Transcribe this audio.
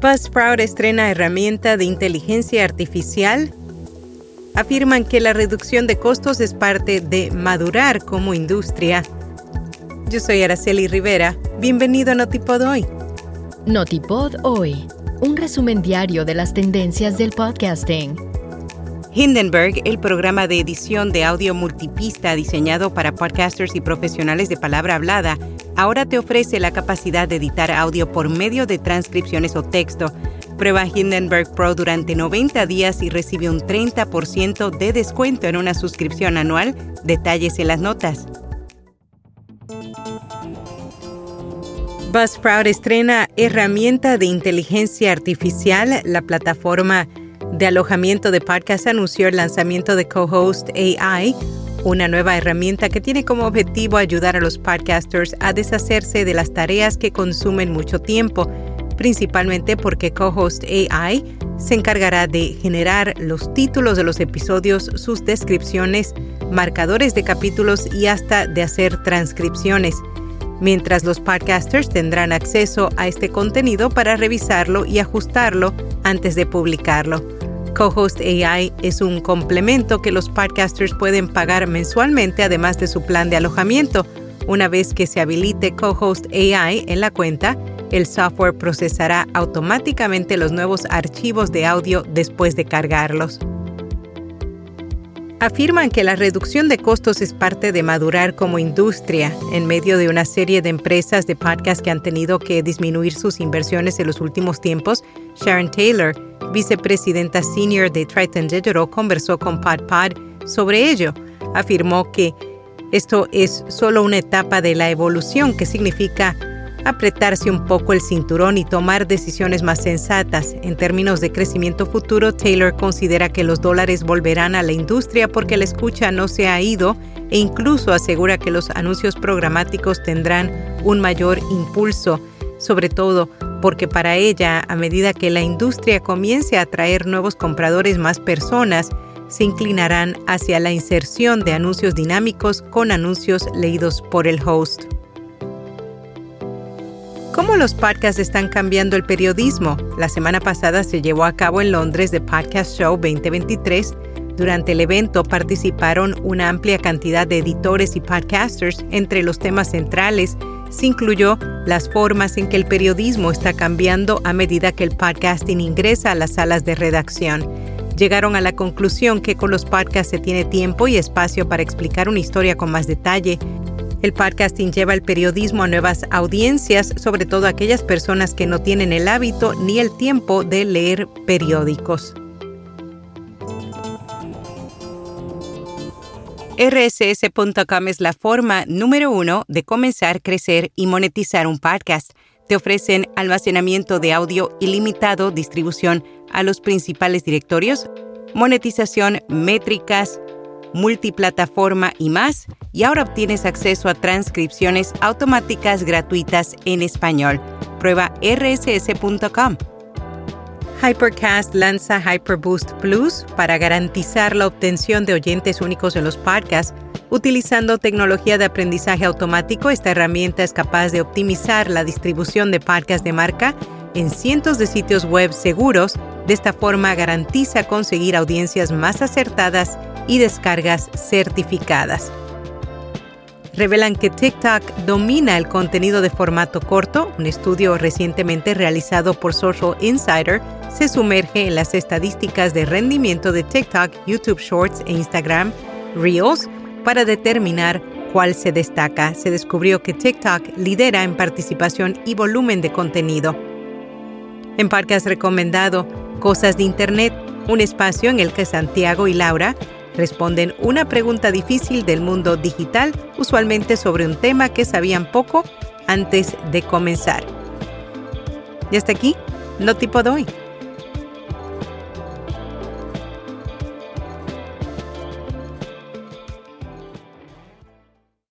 Buzzsprout estrena herramienta de inteligencia artificial. Afirman que la reducción de costos es parte de madurar como industria. Yo soy Araceli Rivera. Bienvenido a Notipod Hoy. Notipod Hoy, un resumen diario de las tendencias del podcasting. Hindenburg, el programa de edición de audio multipista diseñado para podcasters y profesionales de palabra hablada, ahora te ofrece la capacidad de editar audio por medio de transcripciones o texto. Prueba Hindenburg Pro durante 90 días y recibe un 30% de descuento en una suscripción anual. Detalles en las notas. Buzzsprout estrena herramienta de inteligencia artificial. La plataforma de alojamiento de podcast anunció el lanzamiento de Co-Host AI, una nueva herramienta que tiene como objetivo ayudar a los podcasters a deshacerse de las tareas que consumen mucho tiempo, principalmente porque Co-Host AI se encargará de generar los títulos de los episodios, sus descripciones, marcadores de capítulos y hasta de hacer transcripciones, mientras los podcasters tendrán acceso a este contenido para revisarlo y ajustarlo antes de publicarlo. Co-Host AI es un complemento que los podcasters pueden pagar mensualmente además de su plan de alojamiento. Una vez que se habilite Co-Host AI en la cuenta, el software procesará automáticamente los nuevos archivos de audio después de cargarlos. Afirman que la reducción de costos es parte de madurar como industria en medio de una serie de empresas de podcast que han tenido que disminuir sus inversiones en los últimos tiempos. Sharon Taylor, vicepresidenta senior de Triton Digital, conversó con PodPod sobre ello. Afirmó que esto es solo una etapa de la evolución que significa apretarse un poco el cinturón y tomar decisiones más sensatas. En términos de crecimiento futuro, Taylor considera que los dólares volverán a la industria porque la escucha no se ha ido e incluso asegura que los anuncios programáticos tendrán un mayor impulso, sobre todo porque para ella, a medida que la industria comience a atraer nuevos compradores más personas, se inclinarán hacia la inserción de anuncios dinámicos con anuncios leídos por el host. ¿Cómo los podcasts están cambiando el periodismo? La semana pasada se llevó a cabo en Londres The Podcast Show 2023. Durante el evento participaron una amplia cantidad de editores y podcasters. Entre los temas centrales se incluyó las formas en que el periodismo está cambiando a medida que el podcasting ingresa a las salas de redacción. Llegaron a la conclusión que con los podcasts se tiene tiempo y espacio para explicar una historia con más detalle, el podcasting lleva el periodismo a nuevas audiencias, sobre todo aquellas personas que no tienen el hábito ni el tiempo de leer periódicos. rss.com es la forma número uno de comenzar, crecer y monetizar un podcast. Te ofrecen almacenamiento de audio ilimitado, distribución a los principales directorios, monetización, métricas, multiplataforma y más, y ahora obtienes acceso a transcripciones automáticas gratuitas en español. Prueba rss.com. Hypercast lanza Hyperboost Plus para garantizar la obtención de oyentes únicos en los podcasts. Utilizando tecnología de aprendizaje automático, esta herramienta es capaz de optimizar la distribución de podcasts de marca en cientos de sitios web seguros. De esta forma garantiza conseguir audiencias más acertadas y descargas certificadas. Revelan que TikTok domina el contenido de formato corto. Un estudio recientemente realizado por Social Insider se sumerge en las estadísticas de rendimiento de TikTok, YouTube Shorts e Instagram Reels para determinar cuál se destaca. Se descubrió que TikTok lidera en participación y volumen de contenido. En Parque has recomendado Cosas de Internet, un espacio en el que Santiago y Laura responden una pregunta difícil del mundo digital, usualmente sobre un tema que sabían poco antes de comenzar. Y hasta aquí, no tipo de hoy.